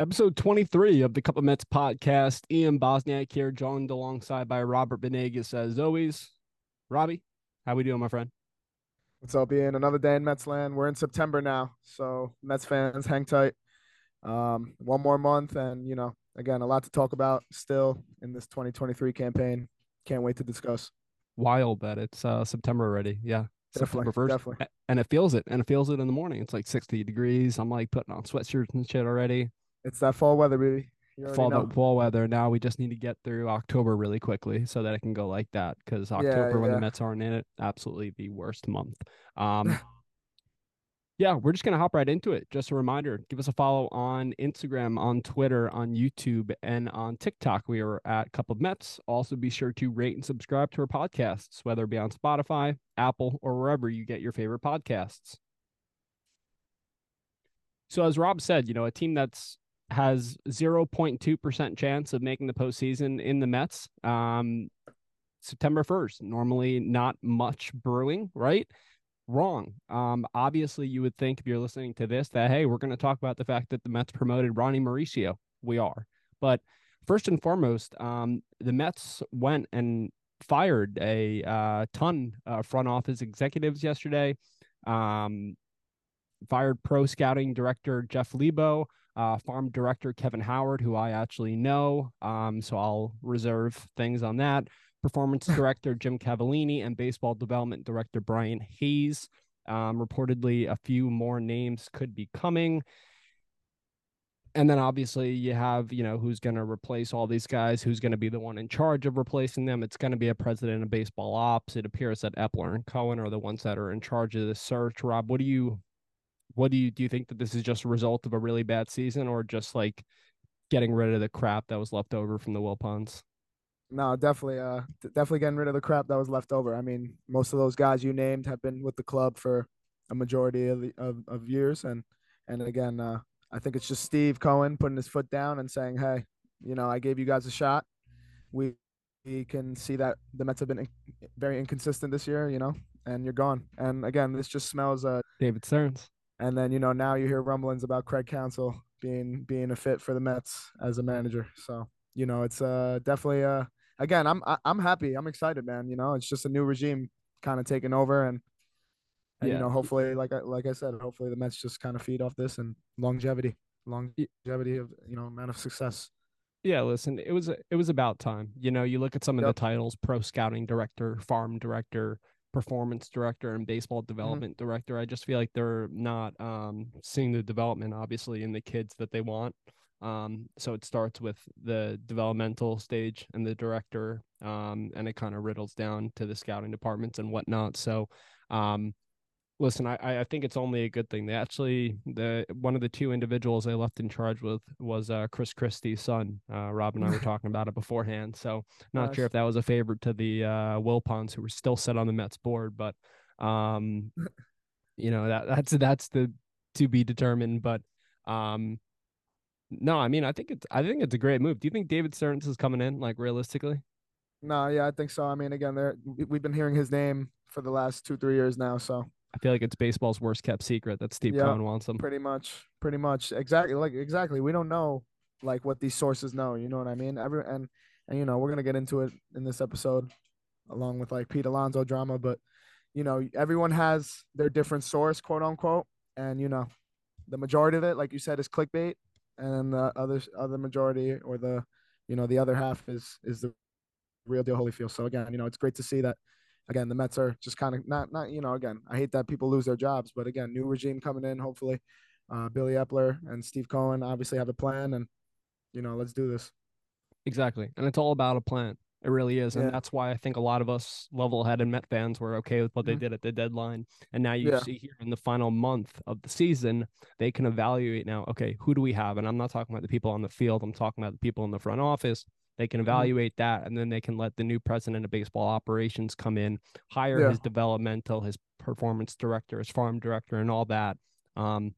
Episode 23 of the Cup of Mets podcast. Ian Bosniak here, joined alongside by Robert Venegas as always. Robbie, how we doing, my friend? What's up, Ian? Another day in Mets land. We're in September now, so Mets fans, hang tight. Um, one more month, and you know, again, a lot to talk about still in this 2023 campaign. Can't wait to discuss. Wild that it's uh, September already. Yeah, definitely, September 1st. definitely. And it feels it, and it feels it in the morning. It's like 60 degrees. I'm like putting on sweatshirts and shit already. It's that fall weather, baby. fall know. fall weather. Now we just need to get through October really quickly so that it can go like that. Because October, yeah, when the Mets aren't in it, absolutely the worst month. Um, yeah, we're just gonna hop right into it. Just a reminder: give us a follow on Instagram, on Twitter, on YouTube, and on TikTok. We are at Cup of Mets. Also, be sure to rate and subscribe to our podcasts, whether it be on Spotify, Apple, or wherever you get your favorite podcasts. So, as Rob said, you know, a team that's has 0.2% chance of making the postseason in the Mets. Um, September 1st. Normally, not much brewing, right? Wrong. Um, obviously, you would think if you're listening to this that, hey, we're going to talk about the fact that the Mets promoted Ronny Mauricio. We are. But first and foremost, um, the Mets went and fired a uh, ton of front office executives yesterday. Um, fired pro scouting director Jeff Lebo uh, farm director Kevin Howard, who I actually know. Um, so I'll reserve things on that. Performance director Jim Cavallini and baseball development director Brian Hayes. Um, reportedly, a few more names could be coming. And then obviously you have, you know, who's going to replace all these guys, who's going to be the one in charge of replacing them. It's going to be a president of baseball ops. It appears that Eppler and Cohen are the ones that are in charge of this search. Rob, what do you what do you do you think that this is just a result of a really bad season or just like getting rid of the crap that was left over from the Wilpons? No, definitely, uh, definitely getting rid of the crap that was left over. I mean, most of those guys you named have been with the club for a majority of the, of, of years, and and again, uh, I think it's just Steve Cohen putting his foot down and saying, "Hey, you know, I gave you guys a shot. We we can see that the Mets have been in, very inconsistent this year, you know, and you're gone. And again, this just smells uh David Stearns. And then you know now you hear rumblings about Craig Counsell being being a fit for the Mets as a manager. So you know it's uh definitely uh again I'm I'm happy I'm excited man. You know it's just a new regime kind of taking over and. And, yeah. you know, hopefully, like I like I said, hopefully the Mets just kind of feed off this and longevity, longevity of you know amount of success. Yeah, listen, it was it was about time. You know, you look at some of yep. the titles: pro scouting director, farm director, performance director and baseball mm-hmm. development mm-hmm. director. I just feel like they're not um, seeing the development, obviously, in the kids that they want. Um, so it starts with the developmental stage and the director, um, and it kind of riddles down to the scouting departments and whatnot. So, um, listen, I, I think it's only a good thing. They actually the one of the two individuals they left in charge with was uh, Chris Christie's son. Uh, Rob and I were talking about it beforehand, so not nice. sure if that was a favorite to the uh, Wilpons who were still set on the Mets board, but um, you know that that's that's the to be determined. But um, no, I mean I think it's I think it's a great move. Do you think David Stearns is coming in like realistically? No, yeah, I think so. I mean, again, there we've been hearing his name for the last two three years now, so I feel like it's baseball's worst kept secret that Steve Cohen wants them. Pretty much, pretty much, exactly. Like exactly, we don't know like what these sources know. You know what I mean? Every and and you know we're gonna get into it in this episode, along with like Pete Alonso drama. But you know everyone has their different source, quote unquote, and you know the majority of it, like you said, is clickbait, and the other other majority or the you know the other half is is the real deal Holyfield. So again, you know it's great to see that again, the Mets are just kind of not not you know again. I hate that people lose their jobs, but again, new regime coming in. Hopefully, uh, Billy Eppler and Steve Cohen obviously have a plan, and you know, let's do this. Exactly, and it's all about a plan. It really is, and yeah. that's why I think a lot of us level-headed Met fans were okay with what mm-hmm. they did at the deadline. And now you yeah. see here in the final month of the season, they can evaluate now. Okay, who do we have? And I'm not talking about the people on the field. I'm talking about the people in the front office they can mm-hmm. evaluate that, and then they can let the new president of baseball operations come in, hire yeah. his developmental, his performance director, his farm director, and all that, um,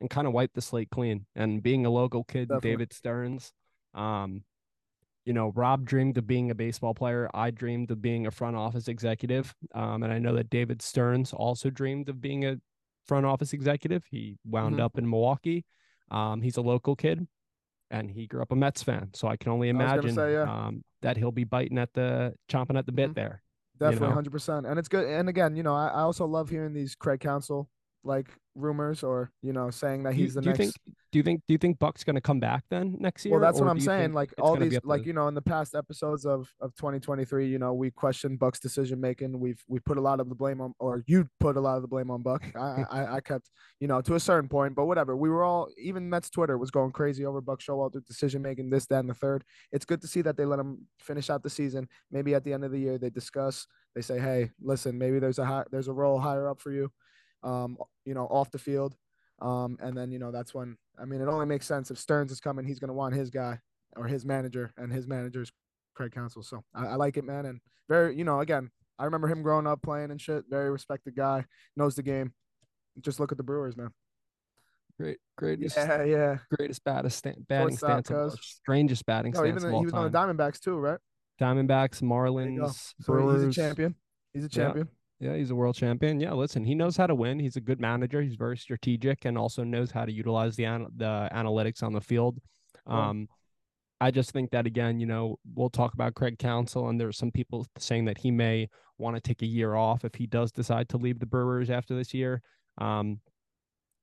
and kind of wipe the slate clean. And being a local kid, Definitely. David Stearns, um, you know, Rob dreamed of being a baseball player. I dreamed of being a front office executive. Um, and I know that David Stearns also dreamed of being a front office executive. He wound mm-hmm. up in Milwaukee. Um, he's a local kid. And he grew up a Mets fan, so I can only I was gonna imagine say, yeah. um, that he'll be biting at the chomping at the bit Mhm. there. Definitely, know? hundred percent, and it's good. And again, you know, I, I also love hearing these Craig Counsell like rumors or you know saying that Do he's the do you think? Do you think? Do you think Buck's going to come back then next year? well, that's what I'm saying. Like all these, up to- like you know, in the past episodes of of 2023, you know, we questioned Buck's decision making. We've we put a lot of the blame on, or you put a lot of the blame on Buck. I I, I kept, you know, to a certain point, but whatever. We were all even Mets Twitter was going crazy over Buck Showalter decision making, this, that, and the third. It's good to see that they let him finish out the season. Maybe at the end of the year they discuss. They say, hey, listen, maybe there's a high, there's a role higher up for you, um, you know, off the field. Um, and then you know that's when I mean it only makes sense if Stearns is coming, he's gonna want his guy or his manager, and his manager's Craig Counsell. So I, I like it, man, and very you know again I remember him growing up playing and shit. Very respected guy, knows the game. Just look at the Brewers, man. great, greatest, Yeah, yeah. greatest battest sta- batting stance, of strangest batting No, even stance the, of all he was time. on the Diamondbacks too, right? Diamondbacks. Marlins, So Brewers. he's a champion. He's a champion. Yeah, he's a world champion. Yeah, listen, he knows how to win. He's a good manager. He's very strategic and also knows how to utilize the an- the analytics on the field. Um, I just think that again, you know, we'll talk about Craig Counsell, and there's some people saying that he may want to take a year off if he does decide to leave the Brewers after this year. Um,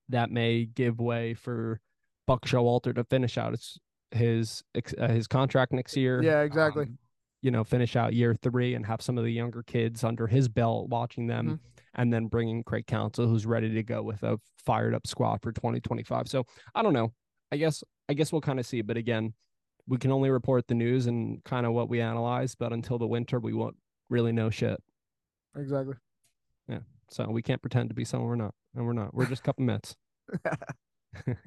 that may give way for Buck Showalter to finish out his his uh, his contract next year. Yeah, exactly. Um, you know, finish out year three and have some of the younger kids under his belt watching them, Mhm. and then bringing Craig Counsell, who's ready to go with a fired up squad for 2025. So I don't know. I guess I guess we'll kind of see. But again, we can only report the news and kind of what we analyze. But until the winter, we won't really know shit. Exactly. Yeah. So we can't pretend to be someone we're not, and we're not. We're just a couple Mets.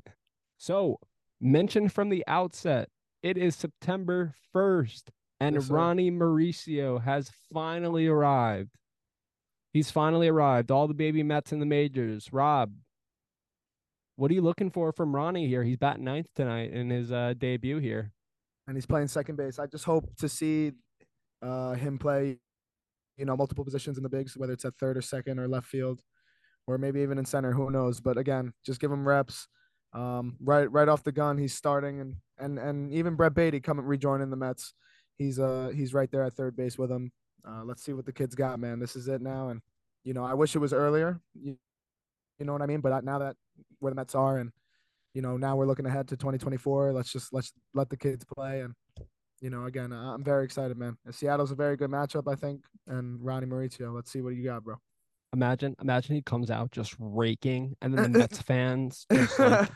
So, mentioned from the outset, it is September 1st, and Yes. Ronny Mauricio has finally arrived. He's finally arrived. All the baby Mets in the majors. Rob, what are you looking for from Ronny here? He's batting ninth tonight in his uh, debut here. and he's playing second base. I just hope to see uh, him play, you know, multiple positions in the bigs, whether it's at third or second or left field, or maybe even in center. Who knows? But again, just give him reps. Um, right, right off the gun, he's starting, and and and even Brett Baty coming rejoining the Mets. He's uh he's right there at third base with him. Uh, let's see what the kids got, man. This is it now, and you know, I wish it was earlier. You, you know what I mean? But now that where the Mets are, and you know, now we're looking ahead to 2024. Let's just let's let the kids play, and you know, again, I'm very excited, man. And Seattle's a very good matchup, I think. And Ronny Mauricio, let's see what you got, bro. Imagine, imagine he comes out just raking, and then the Mets fans just like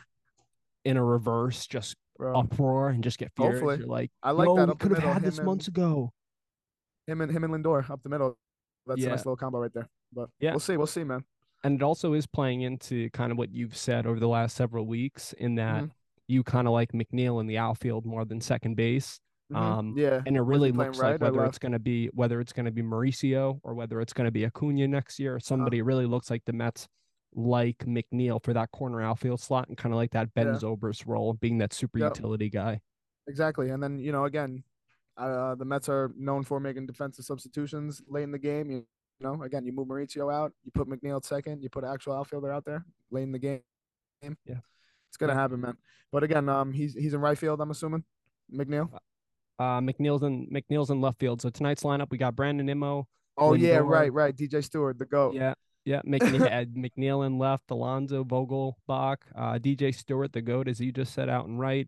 in a reverse, just bro. uproar and just get furious. Hopefully. You're like, I like "Yo, that we up could have had this him months ago. Him and him and Lindor up the middle. That's a nice little combo right there. But Yeah. we'll see. We'll see, man. and it also is playing into kind of what you've said over the last several weeks in that Mhm. you kind of like McNeil in the outfield more than second base. Mhm. Um, yeah. And it really looks right like whether it's going to be whether it's going to be Mauricio or whether it's going to be Acuna next year somebody. It really looks like the Mets like McNeil for that corner outfield slot and kind of like that Ben Yeah. Zobrist role, being that super Yep. utility guy. Exactly. And then, you know, again, uh, the Mets are known for making defensive substitutions late in the game. You, you know, again, you move Mauricio out, you put McNeil at second, you put an actual outfielder out there late in the game. Yeah. It's gonna happen, man. But again, um, he's he's in right field. I'm assuming McNeil. Uh, McNeil's in McNeil's in left field. So tonight's lineup we got Brandon Nimmo. Oh yeah, right, right. DJ Stewart, the goat. Yeah, yeah. McNeil, had McNeil in left, Alonso Vogelbach, uh, DJ Stewart, the goat, as you just said, out and right.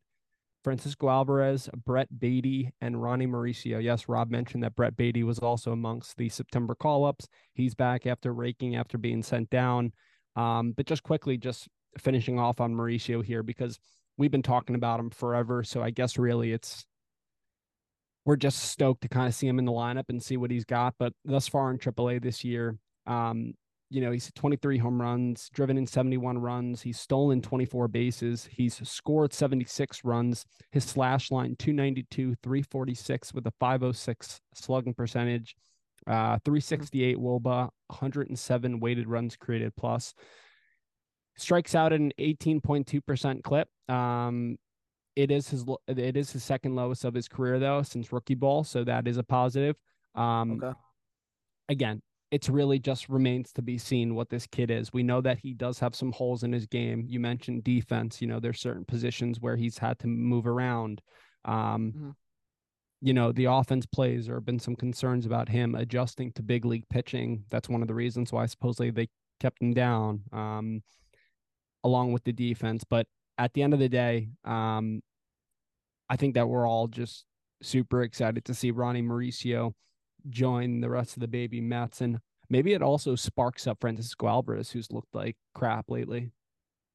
Francisco Alvarez, Brett Baty, and Ronnie Mauricio. Yes, Rob mentioned that Brett Baty was also amongst the September call ups. He's back after raking after being sent down. Um, but just quickly, just finishing off on Mauricio here because we've been talking about him forever. So I guess really it's we're just stoked to kind of see him in the lineup and see what he's got. But thus far in AAA this year, um, you know, he's 23 home runs, driven in 71 runs. He's stolen 24 bases. He's scored 76 runs. His slash line 292, 346 with a 506 slugging percentage, uh, 368 wOBA, 107 weighted runs created plus. Strikes out at an 18.2% clip. Um, it is his it is his second lowest of his career though since rookie ball, so that is a positive. Um, Okay. again, it's really just remains to be seen what this kid is. We know that he does have some holes in his game. You mentioned defense. You know, there's certain positions where he's had to move around. Um, mm-hmm. You know, the offense plays. There have been some concerns about him adjusting to big league pitching. That's one of the reasons why supposedly they kept him down, um, along with the defense. But at the end of the day, um, I think that we're all just super excited to see Ronny Mauricio join the rest of the baby Mets. And maybe it also sparks up Francisco Alvarez, who's looked like crap lately.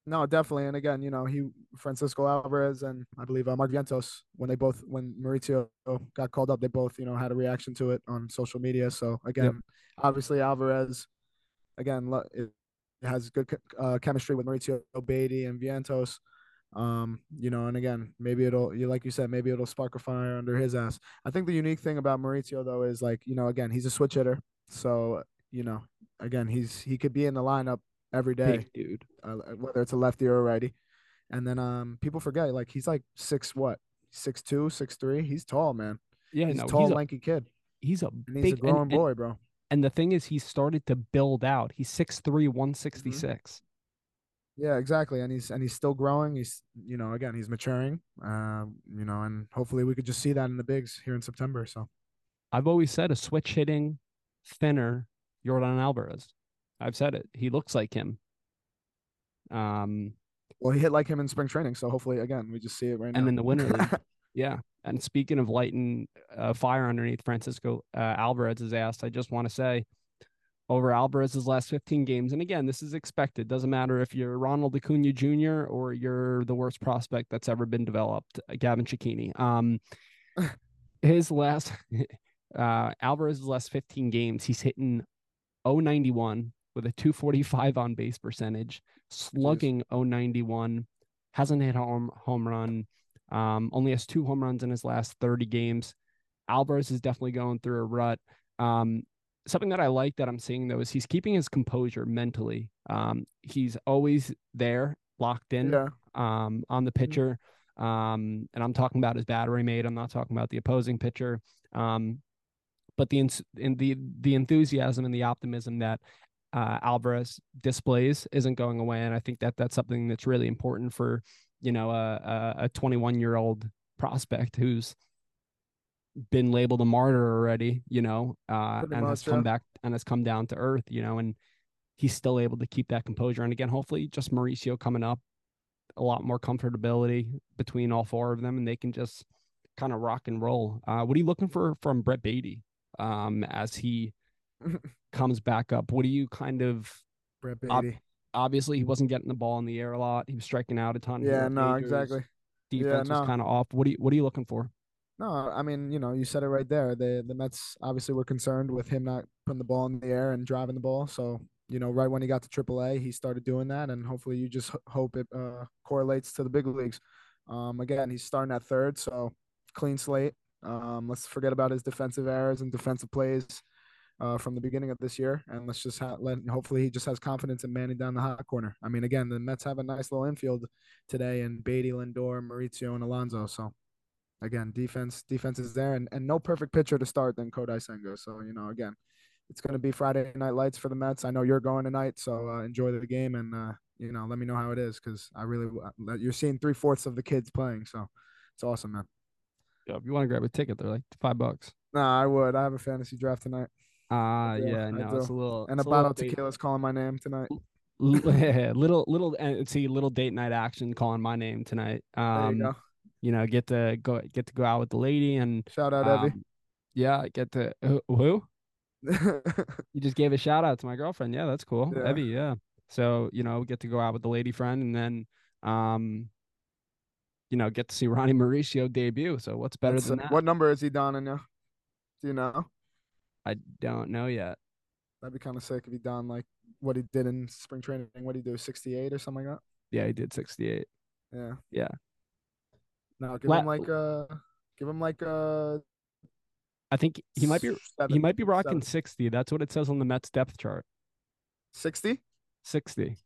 No, definitely. And again, you know, he Francisco Alvarez and I believe uh, Mark Vientos, when they both when Mauricio got called up, they both you know had a reaction to it on social media. So again, yep. obviously Alvarez, again, it has good uh, chemistry with Mauricio Baty and Vientos. Um, you know, and again, maybe it'll you like you said, maybe it'll spark a fire under his ass. I think the unique thing about Mauricio though is like, you know, again, he's a switch hitter. So, you know, again, he's he could be in the lineup every day, Big dude. Uh, whether it's a lefty or a righty. And then um people forget like he's like six what? Six two, six three. He's tall, man. Yeah, he's no, tall, he's lanky a, kid. He's a and he's big a growing and, boy, bro. And the thing is, he started to build out. He's 6'3", 166. Mm-hmm. Yeah, exactly. And he's and he's still growing. He's you know again he's maturing. Uh, you know, and hopefully we could just see that in the bigs here in September. So, I've always said a switch hitting, thinner Yordan Alvarez. I've said it. He looks like him. Um, well, he hit like him in spring training, so hopefully again we just see it right now. And in the winter league, yeah. And speaking of lighting uh, fire underneath Francisco uh, Alvarez's ass, I just want to say over Alvarez's last 15 games. And again, this is expected. Doesn't matter if you're Ronald Acuna Jr. or you're the worst prospect that's ever been developed, uh, Gavin Cecchini. Um, his last uh, Alvarez's last 15 games, he's hitting 091 with a 245 on base percentage, slugging Jeez. 091, hasn't hit home home run. Um, only has two home runs in his last 30 games. Alvarez is definitely going through a rut. Um, something that I like that I'm seeing though is he's keeping his composure mentally. Um, he's always there, locked in yeah. um, on the mm-hmm. pitcher. Um, and I'm talking about his battery mate. I'm not talking about the opposing pitcher. Um, but the in the the enthusiasm and the optimism that uh, Alvarez displays isn't going away, and I think that that's something that's really important for you know a a 21 year old prospect who's been labeled a martyr already, you know, uh, and has come back and has come down to earth, you know, and he's still able to keep that composure. And again, hopefully, just Mauricio coming up, a lot more comfortability between all four of them, and they can just kind of rock and roll. Uh, what are you looking for from Brett Baty um, as he comes back up? What do you kind of Brett Baty? Ob- obviously, he wasn't getting the ball in the air a lot. He was striking out a ton. Yeah, no, exactly. Defense yeah, no. was kind of off. What are you What are you looking for? No, I mean, you know, you said it right there. The the Mets obviously were concerned with him not putting the ball in the air and driving the ball. So, you know, right when he got to AAA, he started doing that, and hopefully, you just hope it uh, correlates to the big leagues. Um, again, he's starting at third, so clean slate. Um, let's forget about his defensive errors and defensive plays uh, from the beginning of this year, and let's just ha- let. Hopefully, he just has confidence in manning down the hot corner. I mean, again, the Mets have a nice little infield today, and Baty, Lindor, Mauricio, and Alonso. So again, defense defense is there, and, and no perfect pitcher to start than Kodai Senga. So you know, again, it's going to be Friday night lights for the Mets. I know you're going tonight, so uh, enjoy the game, and uh, you know, let me know how it is because I really you're seeing three fourths of the kids playing, so it's awesome, man. Yeah, if you want to grab a ticket, they're like five bucks. Nah, I would. I have a fantasy draft tonight. Ah, uh, yeah, no, it's a little. And a bottle of tequila is calling my name tonight. little, little, and see, little date night action calling my name tonight. Um, you know, get to go get to go out with the lady and shout out um, Evie. Yeah, get to who? who? you just gave a shout out to my girlfriend. Yeah, that's cool. Yeah. Evie, yeah. So, you know, get to go out with the lady friend and then um you know, get to see Ronny Mauricio debut. So what's better that's, than that? What number is he donning you? Do you know? I don't know yet. That'd be kind of sick if he done like what he did in spring training. What did he do, 68 or something like that? Yeah, he did 68. Yeah. Yeah. No, give La- him like uh give him like uh I think he might be seven, he might be rocking seven. 60. That's what it says on the Mets depth chart. 60? 60.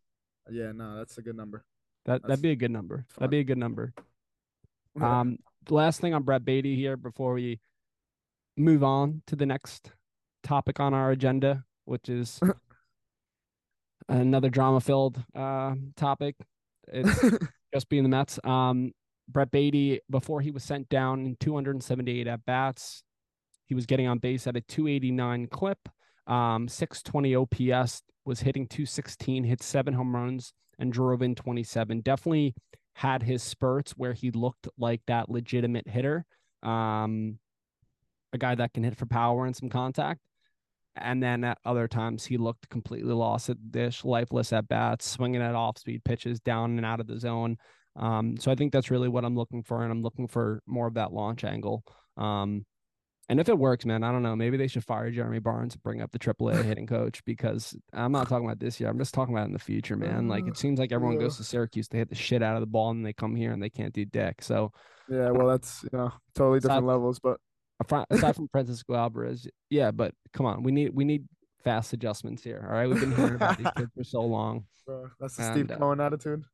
Yeah, no, that's a good number. That that's that'd be a good number. Fun. That'd be a good number. Um last thing on Brett Baty here before we move on to the next topic on our agenda. which is another drama filled uh, topic. It's just being the Mets. Um, Brett Baty, before he was sent down in 278 at bats, he was getting on base at a 289 clip, um, 620 OPS, was hitting 216, hit seven home runs, and drove in 27. Definitely had his spurts where he looked like that legitimate hitter, um, a guy that can hit for power and some contact. And then at other times, he looked completely lost at dish, lifeless at bats, swinging at off speed pitches down and out of the zone. Um, so I think that's really what I'm looking for. And I'm looking for more of that launch angle. Um, and if it works, man, I don't know. Maybe they should fire Jeremy Barnes and bring up the AAA hitting coach because I'm not talking about this year. I'm just talking about in the future, man. Like it seems like everyone goes to Syracuse to hit the shit out of the ball, and they come here and they can't do dick. So yeah, well, that's you know totally different levels, but aside from Francisco Alvarez, yeah, but come on, we need we need fast adjustments here. All right, we've been hearing about these kids for so long. Bro, that's the and, Steve uh, Cohen uh, attitude.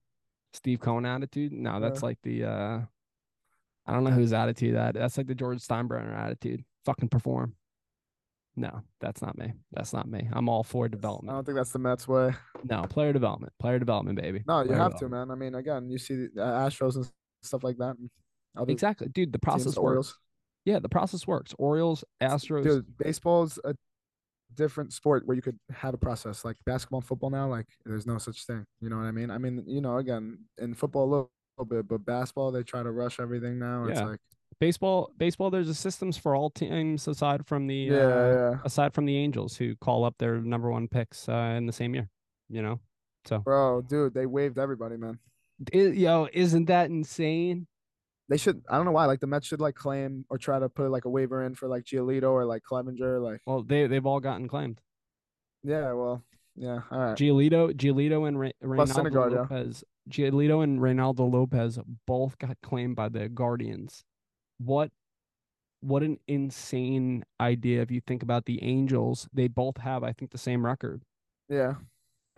Steve Cohen attitude? No, that's yeah. like the uh I don't know whose attitude that. That's like the George Steinbrenner attitude. Fucking perform. No, that's not me. That's not me. I'm all for development. I don't think that's the Mets way. No, player development, player development, baby. No, you player have to, man. I mean, again, you see the Astros and stuff like that. Exactly, dude. The process works. Orioles. Yeah, the process works. Orioles, Astros. Dude, baseball's a different sport where you could have a process like basketball and football now. Like, there's no such thing. You know what I mean? I mean, you know, again, in football a little, little bit, but basketball they try to rush everything now. Yeah. It's like baseball. Baseball, there's a systems for all teams aside from the yeah, uh, yeah. aside from the Angels who call up their number one picks uh, in the same year. You know, so bro, dude, they waived everybody, man. It, yo, isn't that insane? They should I don't know why like the Mets should like claim or try to put like a waiver in for like Giolito or like Clevinger like well they they've all gotten claimed. Yeah, well, yeah, all right. Giolito, Giolito and Re- Reynaldo Lopez, yeah. Giolito and Reynaldo Lopez both got claimed by the Guardians. What what an insane idea if you think about the Angels. They both have I think the same record. Yeah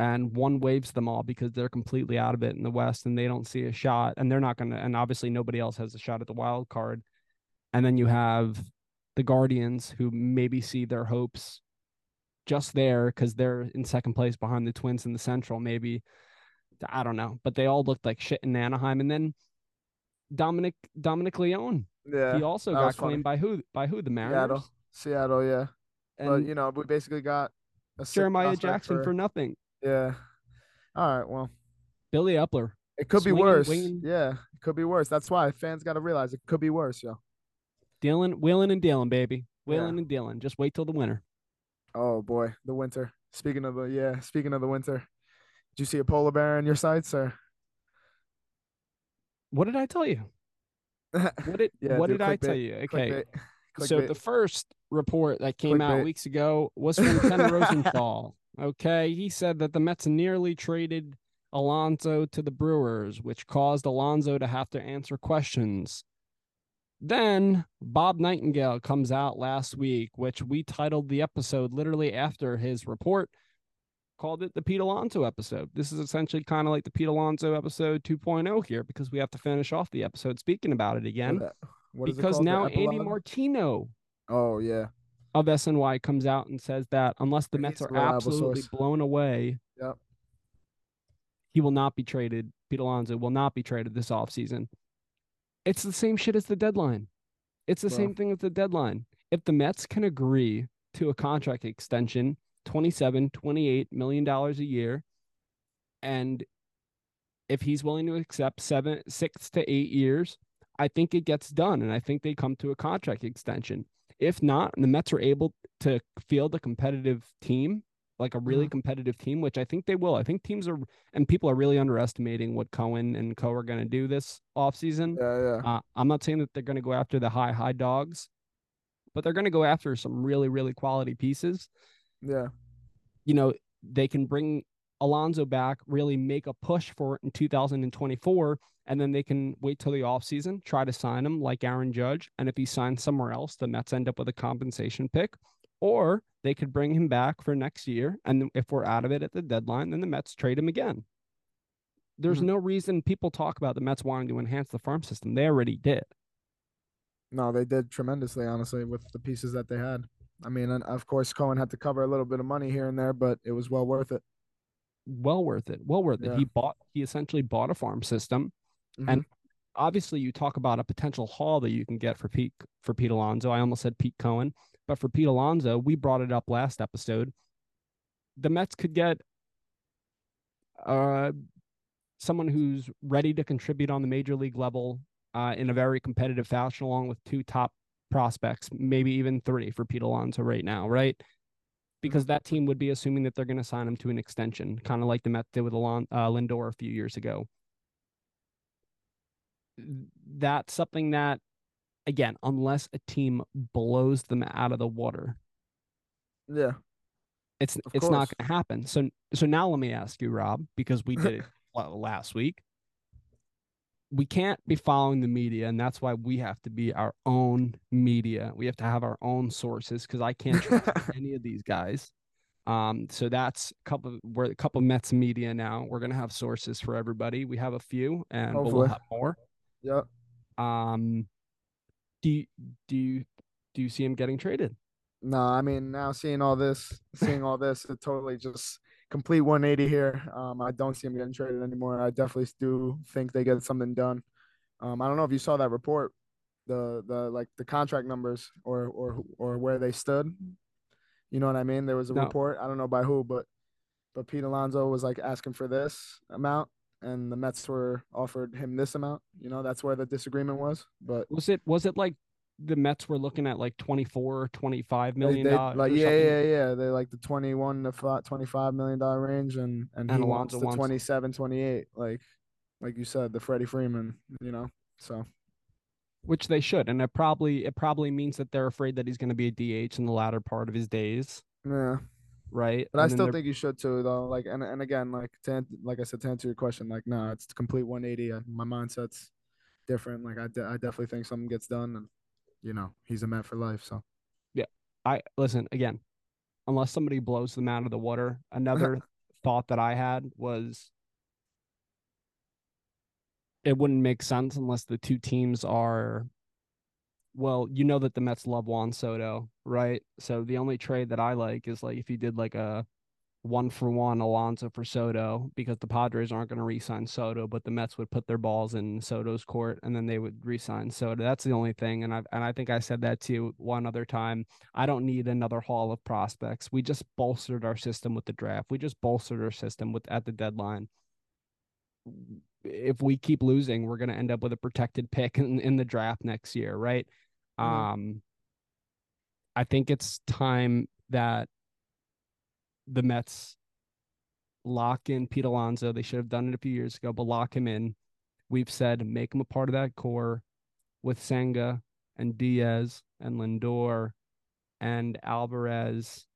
and one waves them all because they're completely out of it in the West and they don't see a shot and they're not going to and obviously nobody else has a shot at the wild card. And then you have the Guardians who maybe see their hopes just there cuz they're in second place behind the Twins in the Central maybe I don't know, but they all looked like shit in Anaheim and then Dominic Dominic Leone. Yeah. He also got claimed by who by who the Mariners. Seattle. Seattle, yeah. And but you know, we basically got Jeremiah Jackson for, for nothing. Yeah. All right. Well, Billy Eppler. It could swinging, be worse. Winging. Yeah, it could be worse. That's why fans got to realize it could be worse, yo. Dealing, wheeling, and dealing, baby. Wheeling yeah. and dealing. Just wait till the winter. Oh boy, the winter. Speaking of the yeah, speaking of the winter, did you see a polar bear in your sights or? What did I tell you? What did yeah, What dude, did I tell you? Okay, so the first report that came out weeks ago was from Ken Rosenthal. Okay, he said that the Mets nearly traded Alonso to the Brewers, which caused Alonso to have to answer questions. Then Bob Nightingale comes out last week, which we titled the episode literally after his report, called it the Pete Alonso episode. This is essentially kind of like the Pete Alonso episode 2.0 here because we have to finish off the episode speaking about it again. What, because now Andy Martino. Oh yeah of SNY comes out and says that unless the Mets are absolutely source. blown away, yep. he will not be traded. Pete Alonso will not be traded this offseason. It's the same shit as the deadline. It's the Bro. same thing as the deadline. If the Mets can agree to a contract extension, 27, 28 million dollars a year, and if he's willing to accept seven, six to eight years, I think it gets done. And I think they come to a contract extension. If not, and the Mets are able to field a competitive team, like a really mm-hmm. competitive team, which I think they will. I think teams are and people are really underestimating what Cohen and Co are going to do this offseason. Yeah, yeah. Uh, I'm not saying that they're going to go after the high high dogs, but they're going to go after some really really quality pieces. Yeah. You know, they can bring Alonso back, really make a push for it in 2024, and then they can wait till the offseason, try to sign him like Aaron Judge. And if he signs somewhere else, the Mets end up with a compensation pick. Or they could bring him back for next year. And if we're out of it at the deadline, then the Mets trade him again. There's mm-hmm. no reason people talk about the Mets wanting to enhance the farm system. They already did. No, they did tremendously, honestly, with the pieces that they had. I mean, of course, Cohen had to cover a little bit of money here and there, but it was well worth it. Well worth it. Well worth yeah. it. He bought. He essentially bought a farm system, mm-hmm. and obviously, you talk about a potential haul that you can get for Pete for Pete Alonso. I almost said Pete Cohen, but for Pete Alonso, we brought it up last episode. The Mets could get uh, someone who's ready to contribute on the major league level uh, in a very competitive fashion, along with two top prospects, maybe even three for Pete Alonso right now, right? Because that team would be assuming that they're going to sign him to an extension, kind of like the Mets did with Alon, uh, Lindor a few years ago. That's something that, again, unless a team blows them out of the water, yeah, it's of it's course. not going to happen. So so now let me ask you, Rob, because we did it last week we can't be following the media and that's why we have to be our own media. We have to have our own sources because i can't trust any of these guys. Um so that's a couple we're a couple mets media now. We're gonna have sources for everybody. We have a few and we'll have more. Yep. Um do you do you do you see him getting traded? No i mean now seeing all this seeing all this it totally just complete 180 here. Um, I don't see him getting traded anymore. I definitely do think they get something done. Um, I don't know if you saw that report, the the like the contract numbers or or or where they stood. You know what I mean? There was a no. report. I don't know by who, but but Pete Alonso was like asking for this amount, and the Mets were offered him this amount. You know, that's where the disagreement was. But was it was it like the Mets were looking at like 24, 25 million dollars. Like yeah, yeah, yeah. They're like the 21 to 25 million dollar range and and, and he wants the wants... 27, 28 like like you said, the Freddie Freeman, you know. So which they should and it probably it probably means that they're afraid that he's going to be a DH in the latter part of his days. Yeah. Right? But and I still think you should too though. Like and and again, like to like I said to answer your question, like no, nah, it's complete 180. Uh, my mindset's different. Like I, de- I definitely think something gets done and you know, he's a Met for life. So, yeah, I listen again. Unless somebody blows them out of the water, another thought that I had was it wouldn't make sense unless the two teams are well, you know that the Mets love Juan Soto, right? So the only trade that I like is like if you did like a one for one Alonso for Soto because the Padres aren't going to re-sign Soto, but the Mets would put their balls in Soto's court and then they would re-sign Soto. That's the only thing, and I and I think I said that to you one other time. I don't need another haul of prospects. We just bolstered our system with the draft. We just bolstered our system with at the deadline. If we keep losing, we're going to end up with a protected pick in, in the draft next year, right? Mm-hmm. Um, I think it's time that the Mets lock in Pete Alonso. They should have done it a few years ago, but lock him in. We've said make him a part of that core with Senga and Diaz and Lindor and Alvarez.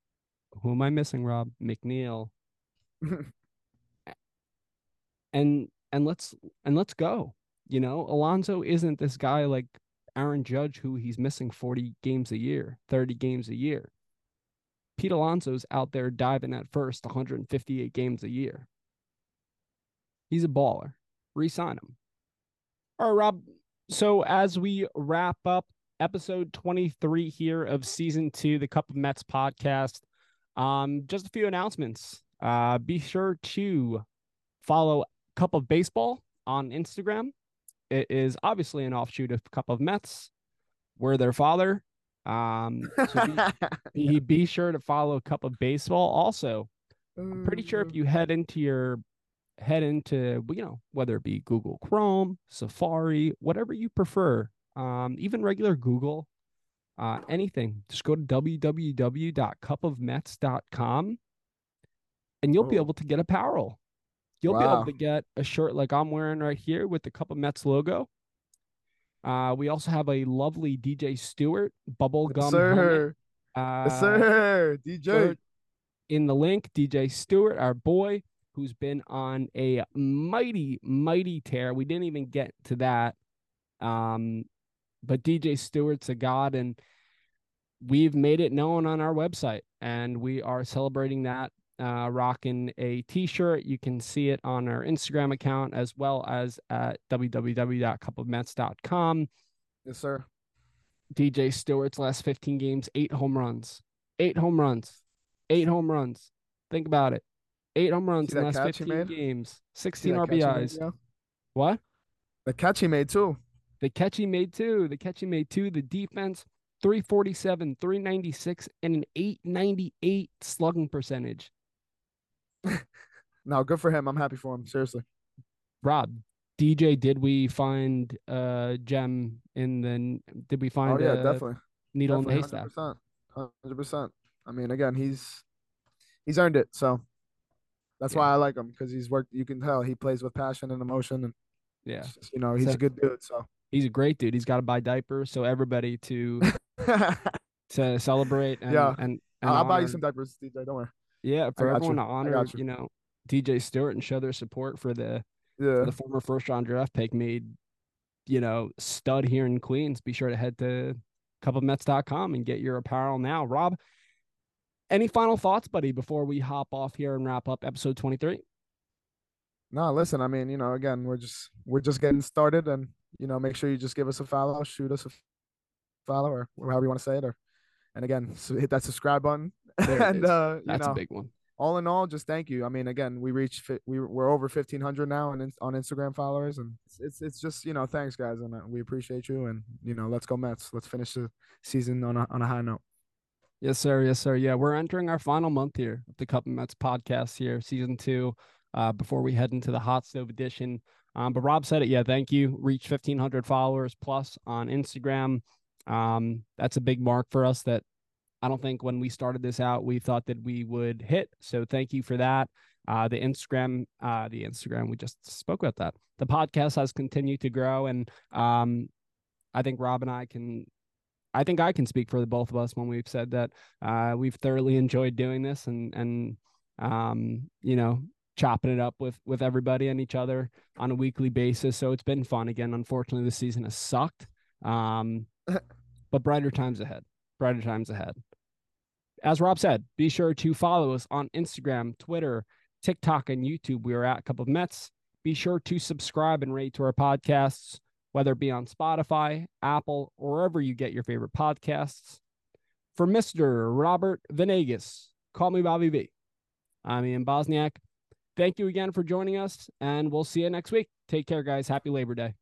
Who am I missing, Rob? McNeil. and and let's and let's go. You know, Alonso isn't this guy like Aaron Judge who he's missing 40 games a year, 30 games a year. Pete Alonso's out there diving at first 158 games a year. He's a baller. Resign him. All right, Rob. So as we wrap up episode 23 here of season two, the Cup of Mets podcast, um, just a few announcements. Uh, be sure to follow Cup of Baseball on Instagram. It is obviously an offshoot of Cup of Mets. We're their father. Um, so be, be, be sure to follow Cup of Baseball. Also, I'm pretty sure if mm. you head into your head into you know whether it be Google Chrome, Safari, whatever you prefer, um, even regular Google, uh, anything, just go to www.cupofmets.com and you'll oh. be able to get apparel. You'll wow. be able to get a shirt like I'm wearing right here with the Cup of Mets logo. Uh, we also have a lovely DJ Stewart bubblegum. Yes, sir. Uh, yes, sir. DJ. In the link, DJ Stewart, our boy, who's been on a mighty, mighty tear. We didn't even get to that. Um, but DJ Stewart's a god, and we've made it known on our website, and we are celebrating that uh, rocking a t-shirt. You can see it on our Instagram account as well as at www.cupofmets.com. Yes, sir. DJ Stewart's last 15 games, eight home runs. eight home runs, eight home runs. Think about it. Eight home runs in the last 15 made? games, 16 that made, RBIs. What? The catch he made too. The catch he made two. The catch he made two. The defense, 347, 396, and an 898 slugging percentage. No, good for him. I'm happy for him. Seriously. Rob, DJ, did we find a gem in the? Did we find Oh yeah, definitely. needle in the haystack? 100%. Hundred percent. I mean, again, he's he's earned it. So that's Yeah. why I like him because he's worked. You can tell he plays with passion and emotion, and Yeah, you know he's So- a good dude. So he's a great dude. He's got to buy diapers, so everybody to to celebrate and Yeah. and, and I'll, I'll buy you some diapers, DJ. Don't worry. Yeah, for everyone you. to honor, you. you know, DJ Stewart and show their support for the for the former first round draft pick made, you know, stud here in Queens. Be sure to head to cupofmets.com and get your apparel now. Rob, any final thoughts, buddy, before we hop off here and wrap up episode 23? No, listen. I mean, you know, again, we're just we're just getting started, and you know, make sure you just give us a follow, shoot us a follow, or however you want to say it, or and again, so hit that subscribe button. And uh, you That's know, a big one. all in all, just thank you. I mean, again, we reached we we're over fifteen hundred now on on Instagram followers, and it's, it's it's just you know thanks guys, and uh, we appreciate you, and you know let's go Mets. Let's finish the season on a on a high note. Yes, sir. Yes, sir. Yeah, we're entering our final month here of the Cup and Mets podcast here, season two. Uh, before we head into the hot stove edition, um, but Rob said it. Yeah, thank you. Reach fifteen hundred followers plus on Instagram. Um, that's a big mark for us. That I don't think when we started this out we thought that we would hit. So thank you for that. Uh, the Instagram, uh, the Instagram, we just spoke about that. The podcast has continued to grow, and um, I think Rob and I can I think I can speak for the both of us when we've said that uh, we've thoroughly enjoyed doing this and and um, you know chopping it up with with everybody and each other on a weekly basis. So it's been fun again. Unfortunately, the season has sucked, um, but brighter times ahead. Brighter times ahead. As Rob said, be sure to follow us on Instagram, Twitter, TikTok, and YouTube. We are at Cup of Mets. Be sure to subscribe and rate to our podcasts whether it be on Spotify, Apple, or wherever you get your favorite podcasts. For Mr. Robert Venegas, call me Bobby V. I'm Ian Bosniak. Thank you again for joining us, and we'll see you next week. Take care, guys. Happy Labor Day.